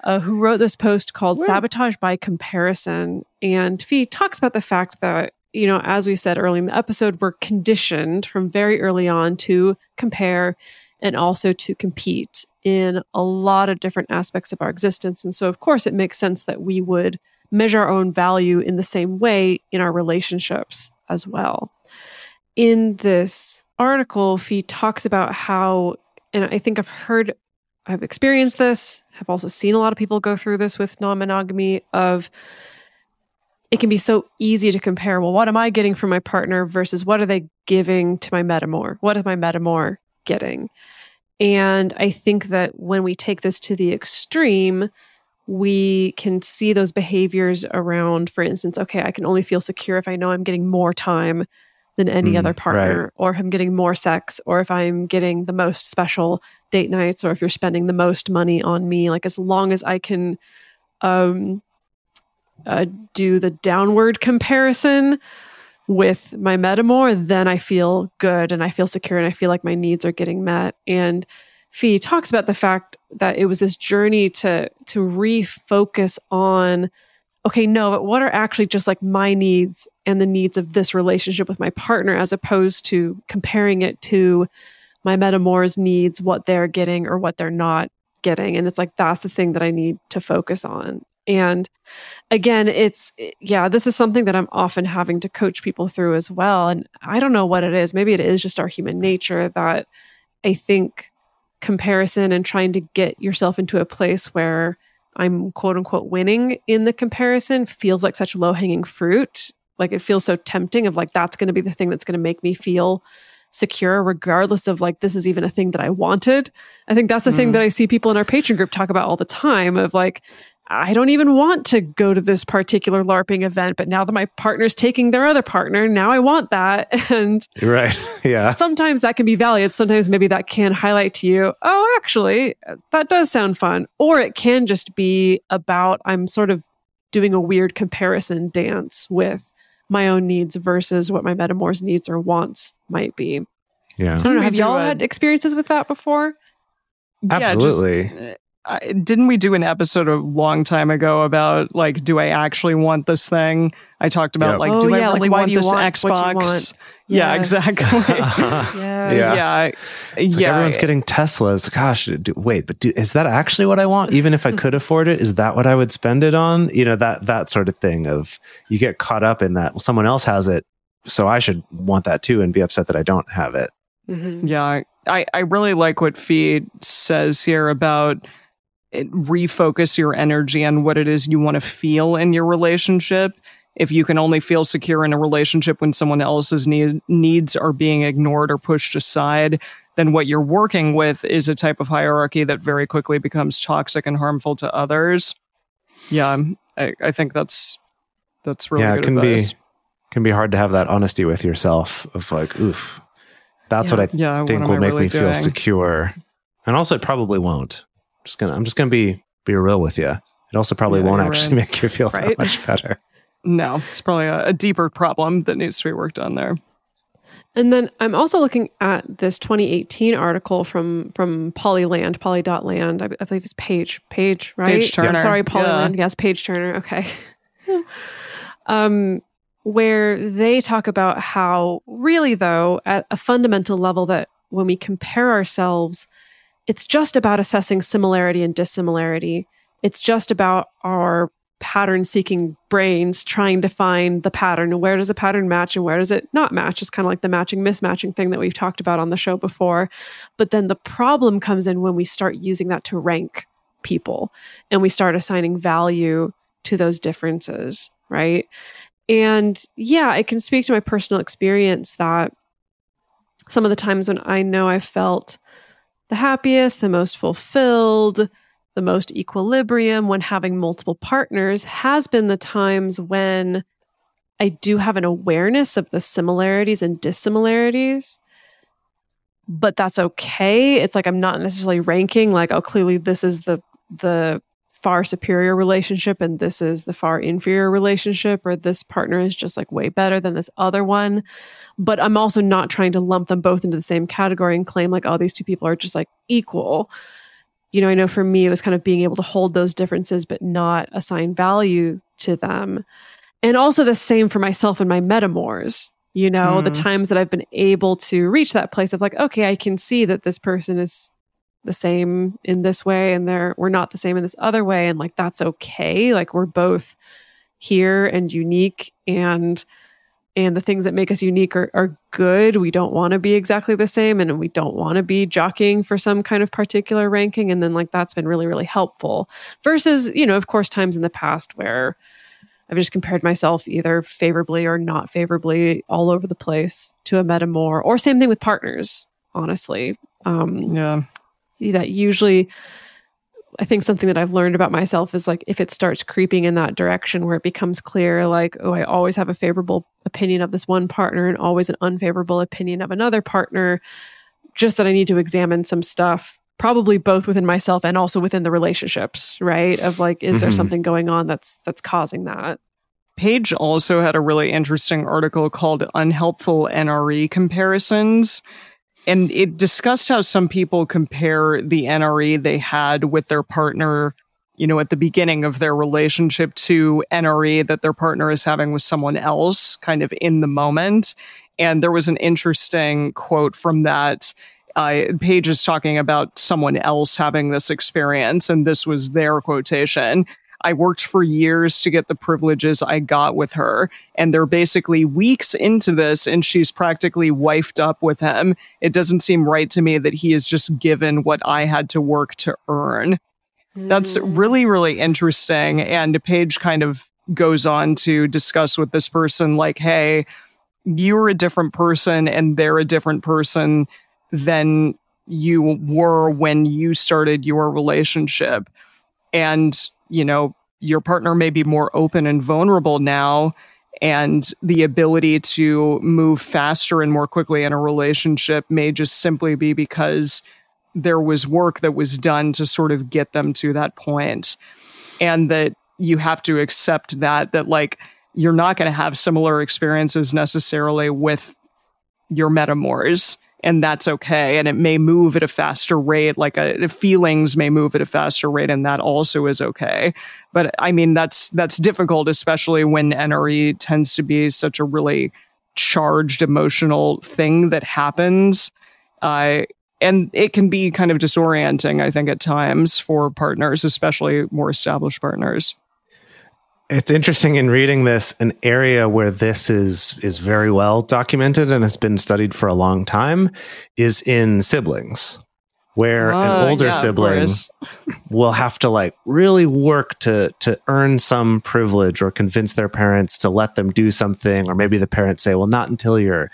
uh, who wrote this post called Sabotage by Comparison. And Fee talks about the fact that, you know, as we said early in the episode, we're conditioned from very early on to compare and also to compete in a lot of different aspects of our existence. And so, of course, it makes sense that we would measure our own value in the same way in our relationships as well. In this article, Fee talks about how, and I think I've heard I've experienced this, have also seen a lot of people go through this with non monogamy of it can be so easy to compare. Well, what am I getting from my partner versus what are they giving to my metamor? What is my metamor getting? And I think that when we take this to the extreme, we can see those behaviors around, for instance, okay, I can only feel secure if I know I'm getting more time than any Mm, other partner, right. or if I'm getting more sex, or if I'm getting the most special date nights, or if you're spending the most money on me. Like as long as I can um, uh, do the downward comparison with my metamor, then I feel good and I feel secure and I feel like my needs are getting met. And Fee talks about the fact that it was this journey to to refocus on okay, no, but what are actually just like my needs and the needs of this relationship with my partner as opposed to comparing it to my metamor's needs, what they're getting or what they're not getting. And it's like, that's the thing that I need to focus on. And again, it's, yeah, this is something that I'm often having to coach people through as well. And I don't know what it is. Maybe it is just our human nature that I think comparison and trying to get yourself into a place where I'm quote unquote winning in the comparison feels like such low hanging fruit. Like it feels so tempting of like, that's going to be the thing that's going to make me feel secure, regardless of like, this is even a thing that I wanted. I think that's the thing mm-hmm. that I see people in our patron group talk about all the time of like, I don't even want to go to this particular LARPing event, but now that my partner's taking their other partner, now I want that. (laughs) And Right. (laughs) Yeah. sometimes that can be valid. Sometimes maybe that can highlight to you, oh, actually, that does sound fun. Or it can just be about I'm sort of doing a weird comparison dance with my own needs versus what my metamor's needs or wants might be. Yeah. I don't know. we Have y'all had experiences with that before? Yeah, just- Absolutely. I, didn't we do an episode a long time ago about like, do I actually want this thing? I talked about Yep. like, Oh, do yeah, I like, really why want do this want Xbox? want? Yeah, Yes. exactly. (laughs) Yeah. Yeah. yeah, like yeah. everyone's getting Teslas. Gosh, do, wait, but do, is that actually what I want? Even if I (laughs) could afford it, is that what I would spend it on? You know that that sort of thing. Of you get caught up in that. Well, someone else has it, so I should want that too, and be upset that I don't have it. Mhm. Yeah, I, I really like what Fee says here about it, refocus your energy on what it is you want to feel in your relationship. If you can only feel secure in a relationship when someone else's need, needs are being ignored or pushed aside, then what you're working with is a type of hierarchy that very quickly becomes toxic and harmful to others. Yeah, I, I think that's that's really yeah, it can advice. be can be hard to have that honesty with yourself. Of like, oof, that's Yeah. what I Yeah, think am will make really me feel secure. And also, it probably won't. Just gonna, I'm just gonna be be real with you. It also probably Yeah, won't actually right. (laughs) make you feel Right. that much better. No, it's probably a, a deeper problem that needs to be worked on there. And then I'm also looking at this 2018 article from from Polyland, Poly.land. I, I believe it's Page, Page, right? Page Turner, I'm sorry, yeah. Polyland. Yes, Page Turner. Okay. um, where they talk about how really though, at a fundamental level, that when we compare ourselves, it's just about assessing similarity and dissimilarity. It's just about our pattern seeking brains trying to find the pattern. Where does the pattern match and where does it not match? It's kind of like the matching mismatching thing that we've talked about on the show before. But then the problem comes in when we start using that to rank people and we start assigning value to those differences, right? And yeah, I can speak to my personal experience that some of the times when I know I felt the happiest, the most fulfilled, the most equilibrium when having multiple partners has been the times when I do have an awareness of the similarities and dissimilarities. But that's okay. It's like I'm not necessarily ranking like, oh, clearly this is the the far superior relationship and this is the far inferior relationship or this partner is just like way better than this other one. But i'm also not trying to lump them both into the same category and claim like oh these two people are just like equal. You know i know for me it was kind of being able to hold those differences but not assign value to them. And also the same for myself and my metamors you know the Mm. times that i've been able to reach that place of like okay i can see that this person is the same in this way and they're we're not the same in this other way. And like that's okay. Like we're both here and unique and and the things that make us unique are, are good. We don't want to be exactly the same and we don't want to be jockeying for some kind of particular ranking. And then like that's been really really helpful versus you know of course times in the past where i've just compared myself either favorably or not favorably all over the place to a metamor or same thing with partners honestly. Um Yeah. That usually I think something that I've learned about myself is like if it starts creeping in that direction where it becomes clear like oh I always have a favorable opinion of this one partner and always an unfavorable opinion of another partner just that I need to examine some stuff probably both within myself and also within the relationships right of like is there Mhm. something going on that's that's causing that Page also had a really interesting article called Unhelpful NRE Comparisons. And it discussed how some people compare the NRE they had with their partner, you know, at the beginning of their relationship to NRE that their partner is having with someone else, kind of in the moment. And there was an interesting quote from that. Uh, Page is talking about someone else having this experience, and this was their quotation. I worked for years to get the privileges I got with her. And they're basically weeks into this, and she's practically wifed up with him. It doesn't seem right to me that he is just given what I had to work to earn. That's hmm. really, really interesting. And Page kind of goes on to discuss with this person, like, hey, you're a different person and they're a different person than you were when you started your relationship. And, you know, your partner may be more open and vulnerable now. And the ability to move faster and more quickly in a relationship may just simply be because there was work that was done to sort of get them to that point and that you have to accept that that like you're not going to have similar experiences necessarily with your metamors and that's okay. And it may move at a faster rate like uh feelings may move at a faster rate and that also is okay. But i mean that's that's difficult especially when nre tends to be such a really charged emotional thing that happens. Uh, and it can be kind of disorienting i think at times for partners especially more established partners It's interesting in reading this, an area where this is is very well documented and has been studied for a long time is in siblings, where an oh, older yeah, sibling (laughs) will have to like really work to to earn some privilege or convince their parents to let them do something, or maybe the parents say, "Well, not until you're."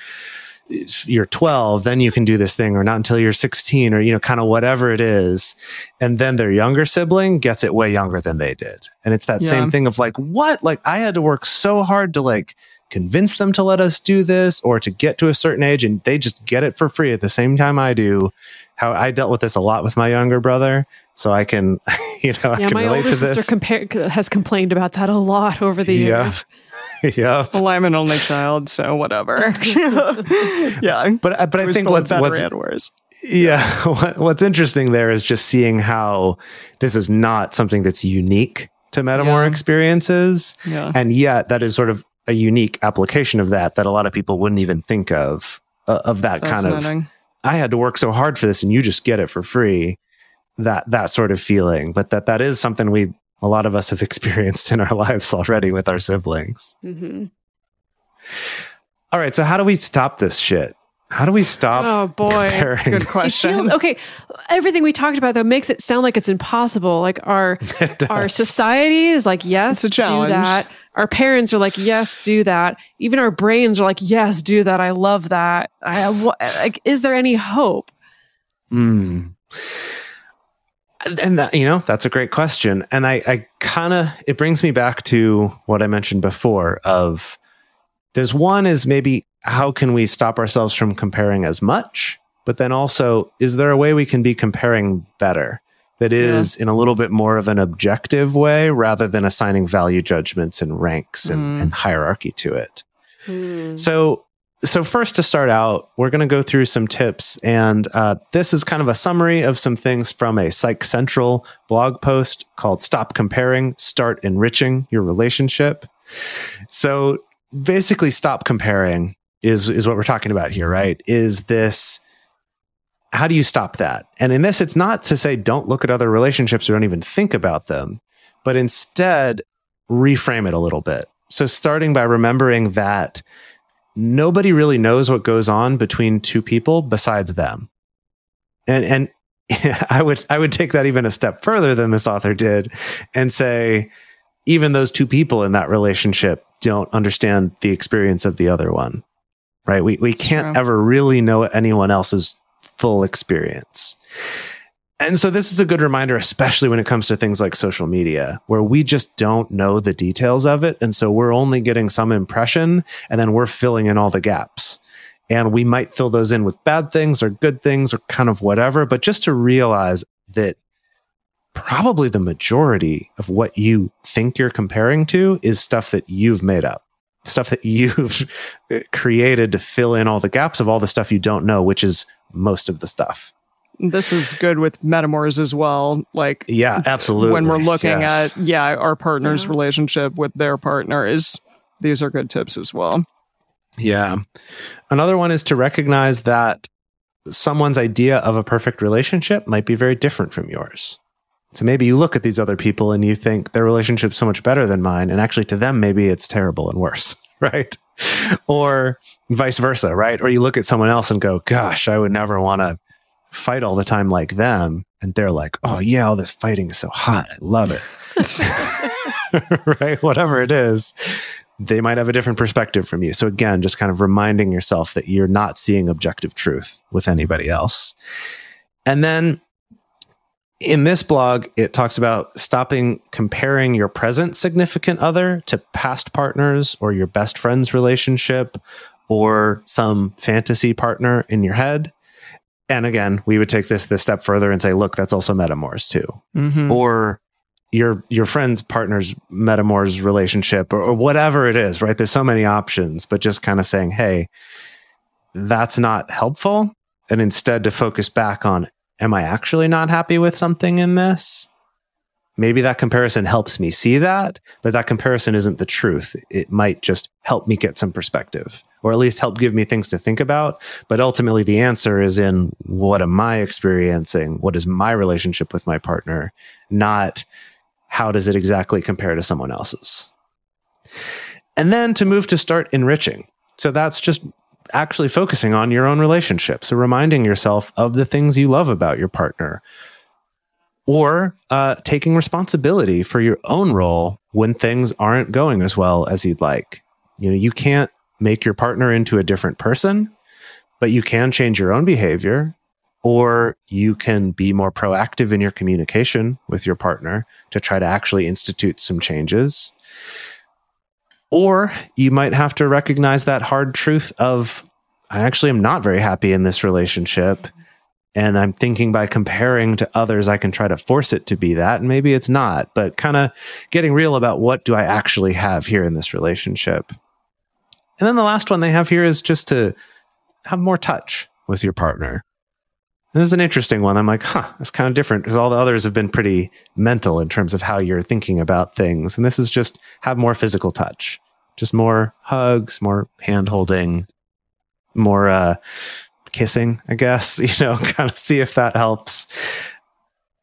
You're 12 then you can do this thing or not until you're 16 or you know kind of whatever it is. And then their younger sibling gets it way younger than they did. And it's that Yeah. same thing of like what? Like i had to work so hard to like convince them to let us do this or to get to a certain age and they just get it for free at the same time i do how i dealt with this a lot with my younger brother. So i can (laughs) you know i yeah can my relate older to sister this. has complained about that a lot over the yeah. years (laughs) yeah well i'm an only child so whatever (laughs) yeah but uh, but i think what's what's worse Yeah, (laughs) what, what's interesting there is just seeing how this is not something that's unique to Metamor Yeah. experiences, yeah and yet that is sort of a unique application of that that a lot of people wouldn't even think of uh, of that kind of. I had to work so hard for this, and you just get it for free. That that sort of feeling, but that that is something we a lot of us have (laughs) experienced in our lives already with our siblings. hmm All right, so how do we stop this shit? How do we stop? Oh boy. comparing? Good question. feels, okay, everything we talked about though makes it sound like it's impossible. Like our (laughs) our society is like, yes, It's a do that. Our parents are like, yes, do that. Even our brains are like, yes, do that. I love that. I wha- like. Is there any hope? Mm. And that, you know, that's a great question. And I, I kind of, it brings me back to what I mentioned before of there's one is maybe how can we stop ourselves from comparing as much? But then also, is there a way we can be comparing better that is in a little bit more of an objective way rather than assigning value judgments and ranks and, Mm. and hierarchy to it? So, so first to start out, we're going to go through some tips, and uh, this is kind of a summary of some things from a Psych Central blog post called "Stop Comparing, Start Enriching Your Relationship." So, basically, stop comparing is is what we're talking about here, right? Is this how do you stop that? And in this, it's not to say don't look at other relationships or don't even think about them, but instead reframe it a little bit. So, starting by remembering that nobody really knows what goes on between two people besides them. And, and (laughs) I would, I would take that even a step further than this author did and say, even those two people in that relationship don't understand the experience of the other one. Right. We, we can't true. ever really know anyone else's full experience. And so this is a good reminder, especially when it comes to things like social media, where we just don't know the details of it. And so we're only getting some impression and then we're filling in all the gaps. And we might fill those in with bad things or good things or kind of whatever. But just to realize that probably the majority of what you think you're comparing to is stuff that you've made up, stuff that you've (laughs) created to fill in all the gaps of all the stuff you don't know, which is most of the stuff. This is good with metamors as well. Like Yeah, absolutely. when we're looking Yes. at yeah our partner's relationship with their partner is these are good tips as well. Yeah. Another one is to recognize that someone's idea of a perfect relationship might be very different from yours. So maybe you look at these other people and you think their relationship's so much better than mine. And actually, to them, maybe it's terrible and worse, (laughs) right? Or vice versa, right? Or you look at someone else and go, gosh, I would never want to fight all the time like them. And they're like, oh, yeah, all this fighting is so hot. I love it. (laughs) right? Whatever it is, they might have a different perspective from you. So again, just kind of reminding yourself that you're not seeing objective truth with anybody else. And then in this blog, it talks about stopping comparing your present significant other to past partners or your best friend's relationship or some fantasy partner in your head. And again, we would take this this step further and say, look, that's also metamors too. Mm-hmm. or your your friend's partner's metamors relationship or, or whatever it is right? There's so many options but just kind of saying hey that's not helpful. And instead to focus back on am i actually not happy with something in this maybe that comparison helps me see that but that comparison isn't the truth. It might just help me get some perspective or at least help give me things to think about. But ultimately the answer is in what am i experiencing? What is my relationship with my partner? Not how does it exactly compare to someone else's? And then to move to start enriching. So that's just actually focusing on your own relationship so reminding yourself of the things you love about your partner or uh, taking responsibility for your own role when things aren't going as well as you'd like. You know, you can't make your partner into a different person, but you can change your own behavior, or you can be more proactive in your communication with your partner to try to actually institute some changes. Or you might have to recognize that hard truth of, I actually am not very happy in this relationship. And I'm thinking by comparing to others, I can try to force it to be that. And maybe it's not, but kind of getting real about what do I actually have here in this relationship. And then the last one they have here is just to have more touch with your partner. This is an interesting one. I'm like, huh, that's kind of different because all the others have been pretty mental in terms of how you're thinking about things. And this is just have more physical touch, just more hugs, more hand holding, more, uh, kissing, I guess, (laughs) you know, kind of see if that helps.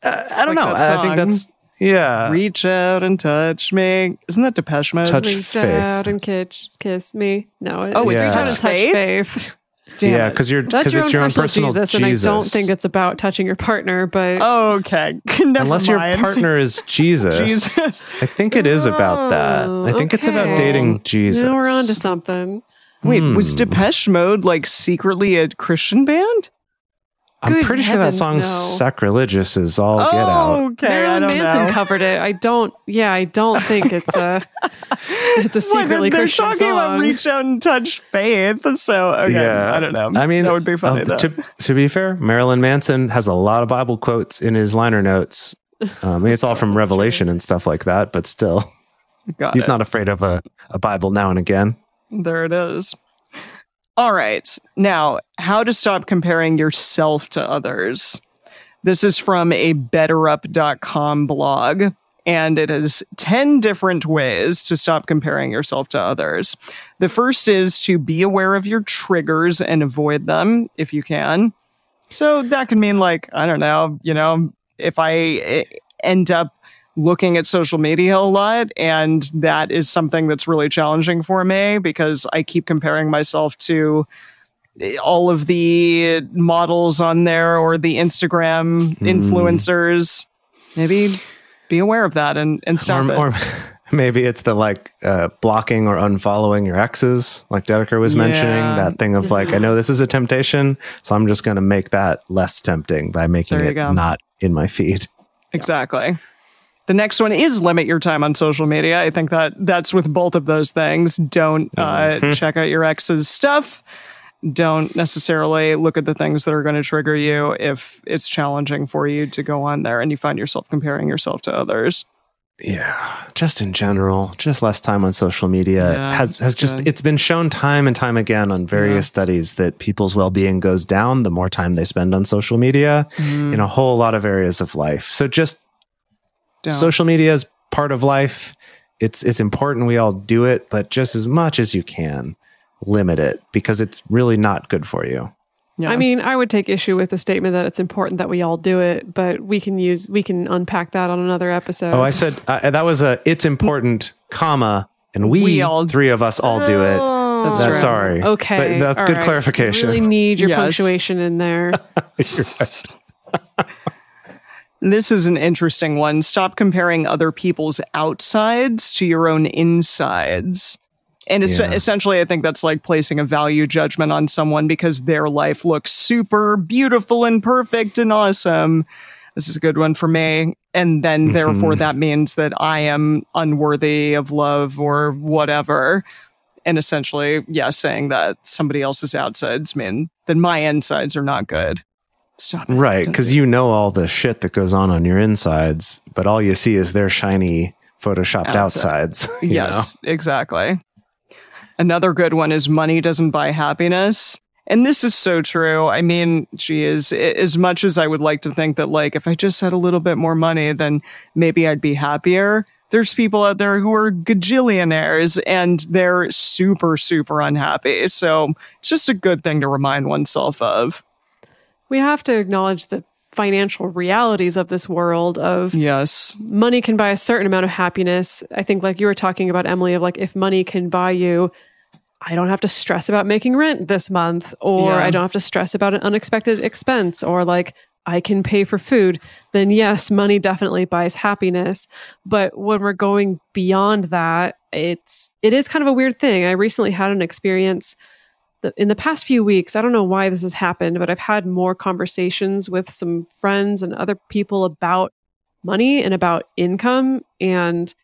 Uh, I don't like know. I think that's, yeah. Reach out and touch me. Isn't that Depeche Mode? Touch Reach faith. out and kiss, kiss me. No, it- Oh, it's reach out Touch Faith? faith. (laughs) Damn yeah, because you're because your it's own your own personal, personal Jesus, and I don't think it's about touching your partner, but Okay. (laughs) Never unless your partner is Jesus. Jesus. I think it is about that. I think it's about dating Jesus. now we're on to something. Wait, was Hmm. Depeche Mode like secretly a Christian band? I'm Good pretty sure that song song's no. sacrilegious as all get out. okay. I Marilyn don't Manson know. covered it. I don't. Yeah, I don't think it's a. (laughs) it's a What, secretly they're Christian talking about reach out and touch faith. So okay, Yeah, I don't know. I mean, that would be funny. uh, though. to, to be fair, Marilyn Manson has a lot of Bible quotes in his liner notes. Um, I mean, it's all from (laughs) Revelation and stuff like that, but still, Got he's it. not afraid of a, a Bible now and again. There it is. All right. Now, how to stop comparing yourself to others. This is from a betterup.com blog, and it is 10 different ways to stop comparing yourself to others. The first is to be aware of your triggers and avoid them if you can. So that can mean, like, I don't know, you know, if I eh, end up looking at social media a lot and that is something that's really challenging for me because I keep comparing myself to eh, all of the models on there or the Instagram influencers maybe be aware of that and, and stop or, it. or (laughs) maybe it's the like uh, blocking or unfollowing your exes, like Dedeker was mentioning. That thing of like, I know this is a temptation, so I'm just going to make that less tempting by making it go. not in my feed. Exactly. The next one is limit your time on social media. I think that that's with both of those things. Don't uh, (laughs) check out your ex's stuff. Don't necessarily look at the things that are going to trigger you if it's challenging for you to go on there and you find yourself comparing yourself to others. Yeah, just in general, just less time on social media Yeah, has has just good. it's been shown time and time again on various studies that people's well-being goes down the more time they spend on social media Mm. in a whole lot of areas of life. So just Don't. social media is part of life. It's it's important we all do it, but just as much as you can, limit it because it's really not good for you. Yeah. I mean, I would take issue with the statement that it's important that we all do it, but we can use we can unpack that on another episode. Oh, I said uh, that was a it's important, comma, and we, We all- three of us all do it. That's That's right. sorry. okay. But that's all good right. clarification. You really need your Yes. punctuation in there. (laughs) (laughs) This is an interesting one. Stop comparing other people's outsides to your own insides. And es- Yeah. essentially, I think that's like placing a value judgment on someone because their life looks super beautiful and perfect and awesome. This is a good one for me. And then, mm-hmm. therefore, that means that I am unworthy of love or whatever. And essentially, yeah, saying that somebody else's outsides mean that my insides are not good. Stop. it. Right, Don't do you know all the shit that goes on on your insides, but all you see is their shiny photoshopped Outside. outsides. (laughs) Yes, exactly. Another good one is money doesn't buy happiness. And this is so true. I mean, geez, as much as I would like to think that, like, if I just had a little bit more money, then maybe I'd be happier. There's people out there who are gajillionaires and they're super, super unhappy. So it's just a good thing to remind oneself of. We have to acknowledge the financial realities of this world of Yes. money can buy a certain amount of happiness. I think like you were talking about Emily of like if money can buy you I don't have to stress about making rent this month or Yeah. I don't have to stress about an unexpected expense or like I can pay for food, then yes, money definitely buys happiness. But when we're going beyond that, it's it is kind of a weird thing. I recently had an experience the, in the past few weeks, I don't know why this has happened, but I've had more conversations with some friends and other people about money and about income. And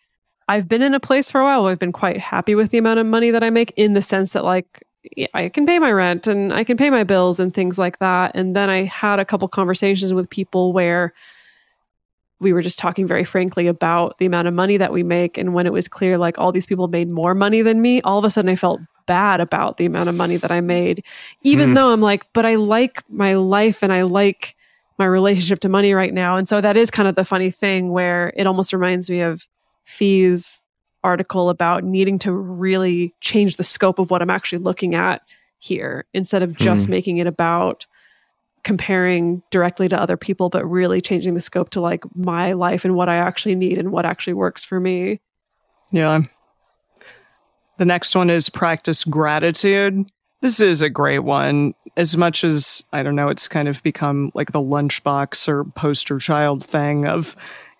I've been in a place for a while where I've been quite happy with the amount of money that I make in the sense that, like, I can pay my rent and I can pay my bills and things like that. And then I had a couple conversations with people where we were just talking very frankly about the amount of money that we make. And when it was clear, like, all these people made more money than me, all of a sudden I felt bad about the amount of money that I made, even Hmm. though I'm like, but I like my life and I like my relationship to money right now. And so that is kind of the funny thing where it almost reminds me of Fee's article about needing to really change the scope of what I'm actually looking at here instead of just making it about comparing directly to other people, but really changing the scope to like my life and what I actually need and what actually works for me. Yeah. The next one is practice gratitude. This is a great one. As much as I don't know, it's kind of become like the lunchbox or poster child thing of,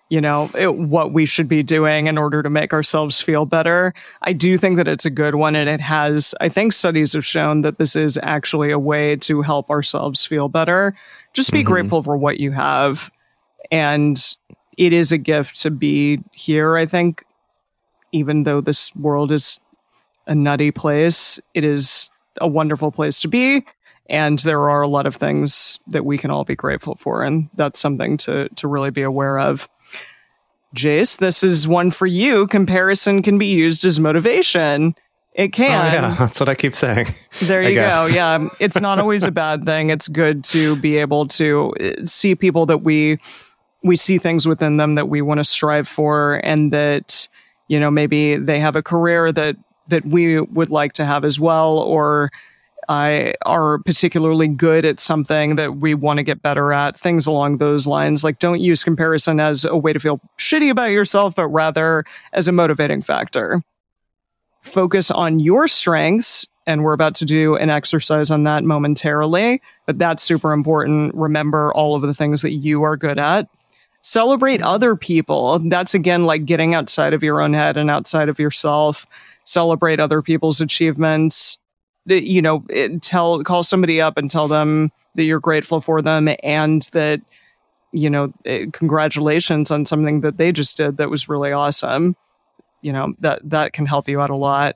you know, it, what we should be doing in order to make ourselves feel better. I do think that it's a good one, and it has. I think studies have shown that this is actually a way to help ourselves feel better. Just be Mhm. grateful for what you have, and it is a gift to be here. I think, even though this world is a nutty place, it is a wonderful place to be. And there are a lot of things that we can all be grateful for. And that's something to, to really be aware of. Jase, this is one for you. Comparison can be used as motivation. It Oh, can. yeah, (laughs) that's what I keep saying. There you go. Yeah. (laughs) It's not always a bad thing. It's good to be able to uh, see people that we we see things within them that we want to strive for and that you know maybe they have a career that that we would like to have as well or I are particularly good at something that we want to get better at, things along those lines. Like, don't use comparison as a way to feel shitty about yourself, but rather as a motivating factor focus on your strengths. And we're about to do an exercise on that momentarily, but that's super important. Remember all of the things that you are good at. Celebrate other people. That's again like getting outside of your own head and outside of yourself. Celebrate other people's achievements. You know, tell, call somebody up and tell them that you're grateful for them and that, you know, eh, congratulations on something that they just did that was really awesome. You know that that can help you out a lot.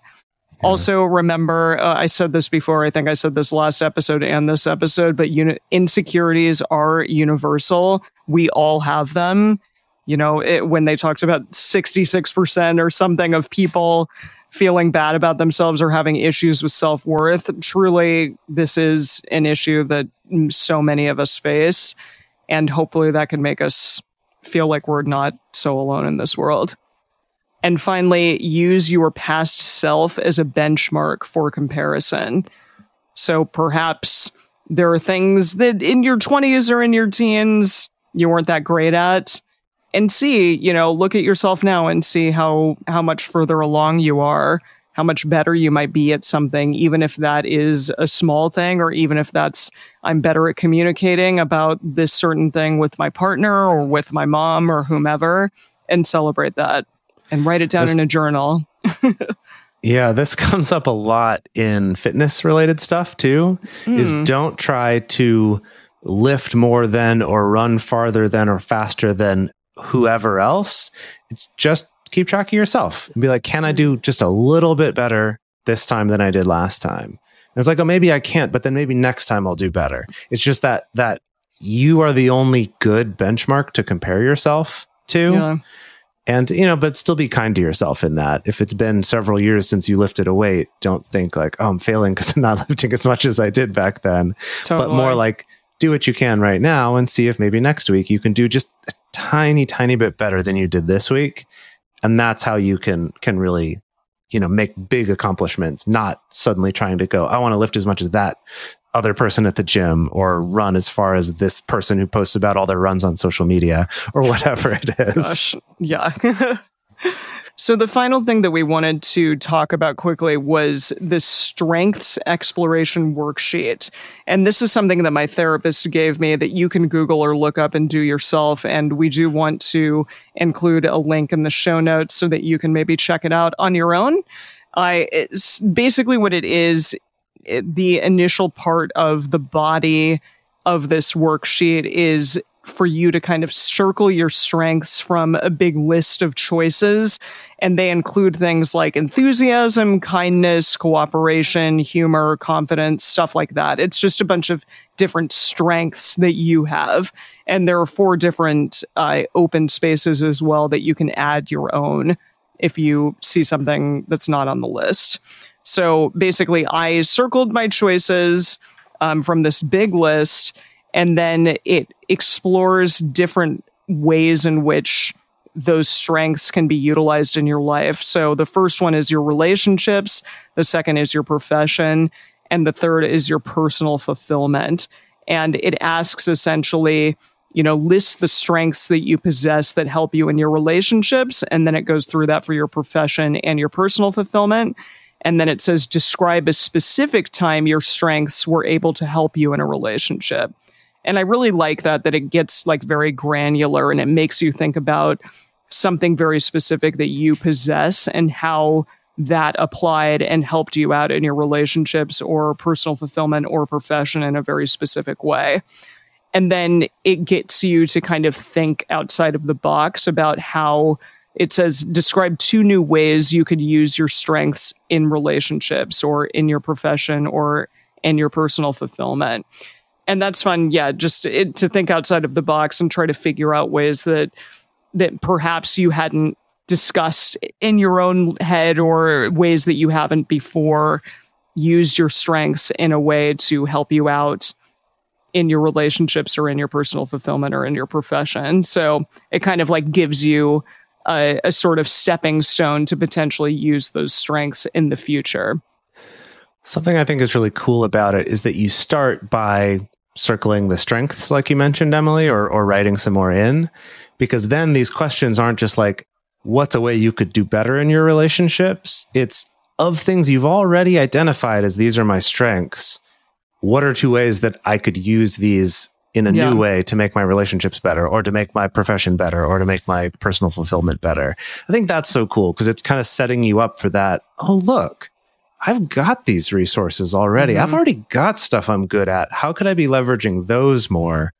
Also remember uh, i said this before i think i said this last episode and this episode but uni- insecurities are universal. We all have them. You know it, when they talked about 66% or something of people feeling bad about themselves or having issues with self-worth truly this is an issue that so many of us face and hopefully that can make us feel like we're not so alone in this world and finally, use your past self as a benchmark for comparison. So perhaps there are things that in your 20s or in your teens you weren't that great at. And see, you know, look at yourself now and see how how much further along you are, how much better you might be at something, even if that is a small thing, or even if that's I'm better at communicating about this certain thing with my partner or with my mom or whomever, and celebrate that and write it down This- in a journal. (laughs) Yeah, this comes up a lot in fitness related stuff too. Is Mm. don't try to lift more than or run farther than or faster than whoever else. It's just keep track of yourself and be like, can I do just a little bit better this time than I did last time? And it's like, oh, maybe I can't, but then maybe next time I'll do better. It's just that that you are the only good benchmark to compare yourself to Yeah. and you know but still be kind to yourself in that if it's been several years since you lifted a weight don't think like oh i'm failing because i'm not (laughs) lifting as much as i did back then but more like do what you can right now and see if maybe next week you can do just a tiny tiny bit better than you did this week. And that's how you can can really you know make big accomplishments not suddenly trying to go i want to lift as much as that other person at the gym or run as far as this person who posts about all their runs on social media or whatever it is. Gosh, yeah. (laughs) so the final thing that we wanted to talk about quickly was the strengths exploration worksheet. And this is something that my therapist gave me that you can Google or look up and do yourself. And we do want to include a link in the show notes so that you can maybe check it out on your own. I basically what it is it, the initial part of the body of this worksheet is for you to kind of circle your strengths from a big list of choices. And they include things like enthusiasm, kindness, cooperation, humor, confidence, stuff like that. It's just a bunch of different strengths that you have. And there are four different uh, open spaces as well that you can add your own if you see something that's not on the list. So basically, I circled my choices um, from this big list, and then it explores different ways in which those strengths can be utilized in your life. So the first one is your relationships, the second is your profession, and the third is your personal fulfillment. And it asks essentially, you know, list the strengths that you possess that help you in your relationships. And then it goes through that for your profession and your personal fulfillment. And then it says, describe a specific time your strengths were able to help you in a relationship. And I really like that, that it gets like very granular and it makes you think about something very specific that you possess and how that applied and helped you out in your relationships or personal fulfillment or profession in a very specific way. And then it gets you to kind of think outside of the box about how it says describe two new ways you could use your strengths in relationships or in your profession or in your personal fulfillment. And that's fun, yeah, just it, to think outside of the box and try to figure out ways that that perhaps you hadn't discussed in your own head or ways that you haven't before used your strengths in a way to help you out in your relationships or in your personal fulfillment or in your profession. So it kind of like gives you a, a sort of stepping stone to potentially use those strengths in the future. Something I think is really cool about it is that you start by circling the strengths, like you mentioned, Emily, or, or writing some more in, because then these questions aren't just like, what's a way you could do better in your relationships? It's of things you've already identified as these are my strengths. What are two ways that I could use these in a Yeah. new way to make my relationships better or to make my profession better or to make my personal fulfillment better? I think that's so cool because it's kind of setting you up for that. Oh, look, I've got these resources already. I've already got stuff I'm good at. How could I be leveraging those more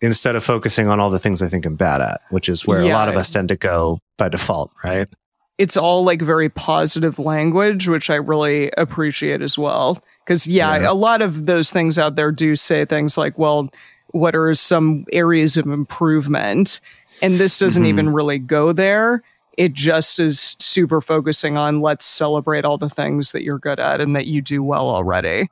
instead of focusing on all the things I think I'm bad at, which is where a lot of us tend to go by default, right? it's all like very positive language, which I really appreciate as well. Because, yeah, Yeah. a lot of those things out there do say things like, well, what are some areas of improvement? And this doesn't Mhm. even really go there. It just is super focusing on let's celebrate all the things that you're good at and that you do well already.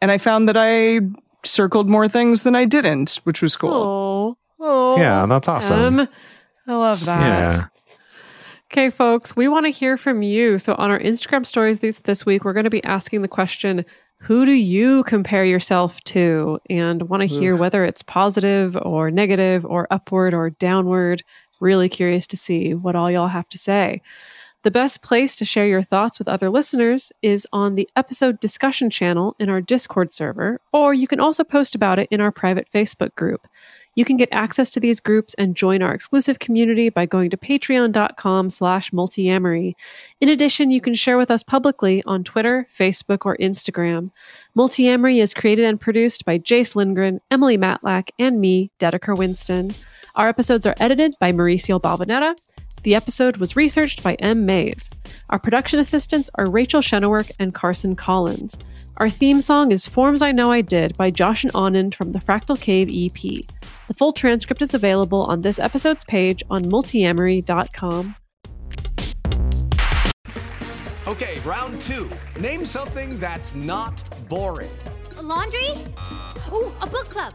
And I found that I circled more things than I didn't, which was cool. Oh, Yeah, that's awesome. Em, I love that. Yeah. Okay, folks, we want to hear from you. So on our Instagram stories this this week, we're going to be asking the question, who do you compare yourself to? And want to hear whether it's positive or negative or upward or downward. Really curious to see what all y'all have to say. The best place to share your thoughts with other listeners is on the episode discussion channel in our Discord server, or you can also post about it in our private Facebook group. You can get access to these groups and join our exclusive community by going to patreon.com slash multiamory. In addition, you can share with us publicly on Twitter, Facebook, or Instagram. Multiamory is created and produced by Jase Lindgren, Emily Matlack, and me, Dedeker Winston. Our episodes are edited by Mauricio Balvanera. The episode was researched by M. Mays. Our production assistants are Rachel Shenowork and Carson Collins. Our theme song is Forms I Know I Did by Josh and Anand from the Fractal Cave EP. The full transcript is available on this episode's page on multiamory.com. Okay, round two. Name something that's not boring. A laundry? Ooh, a book club.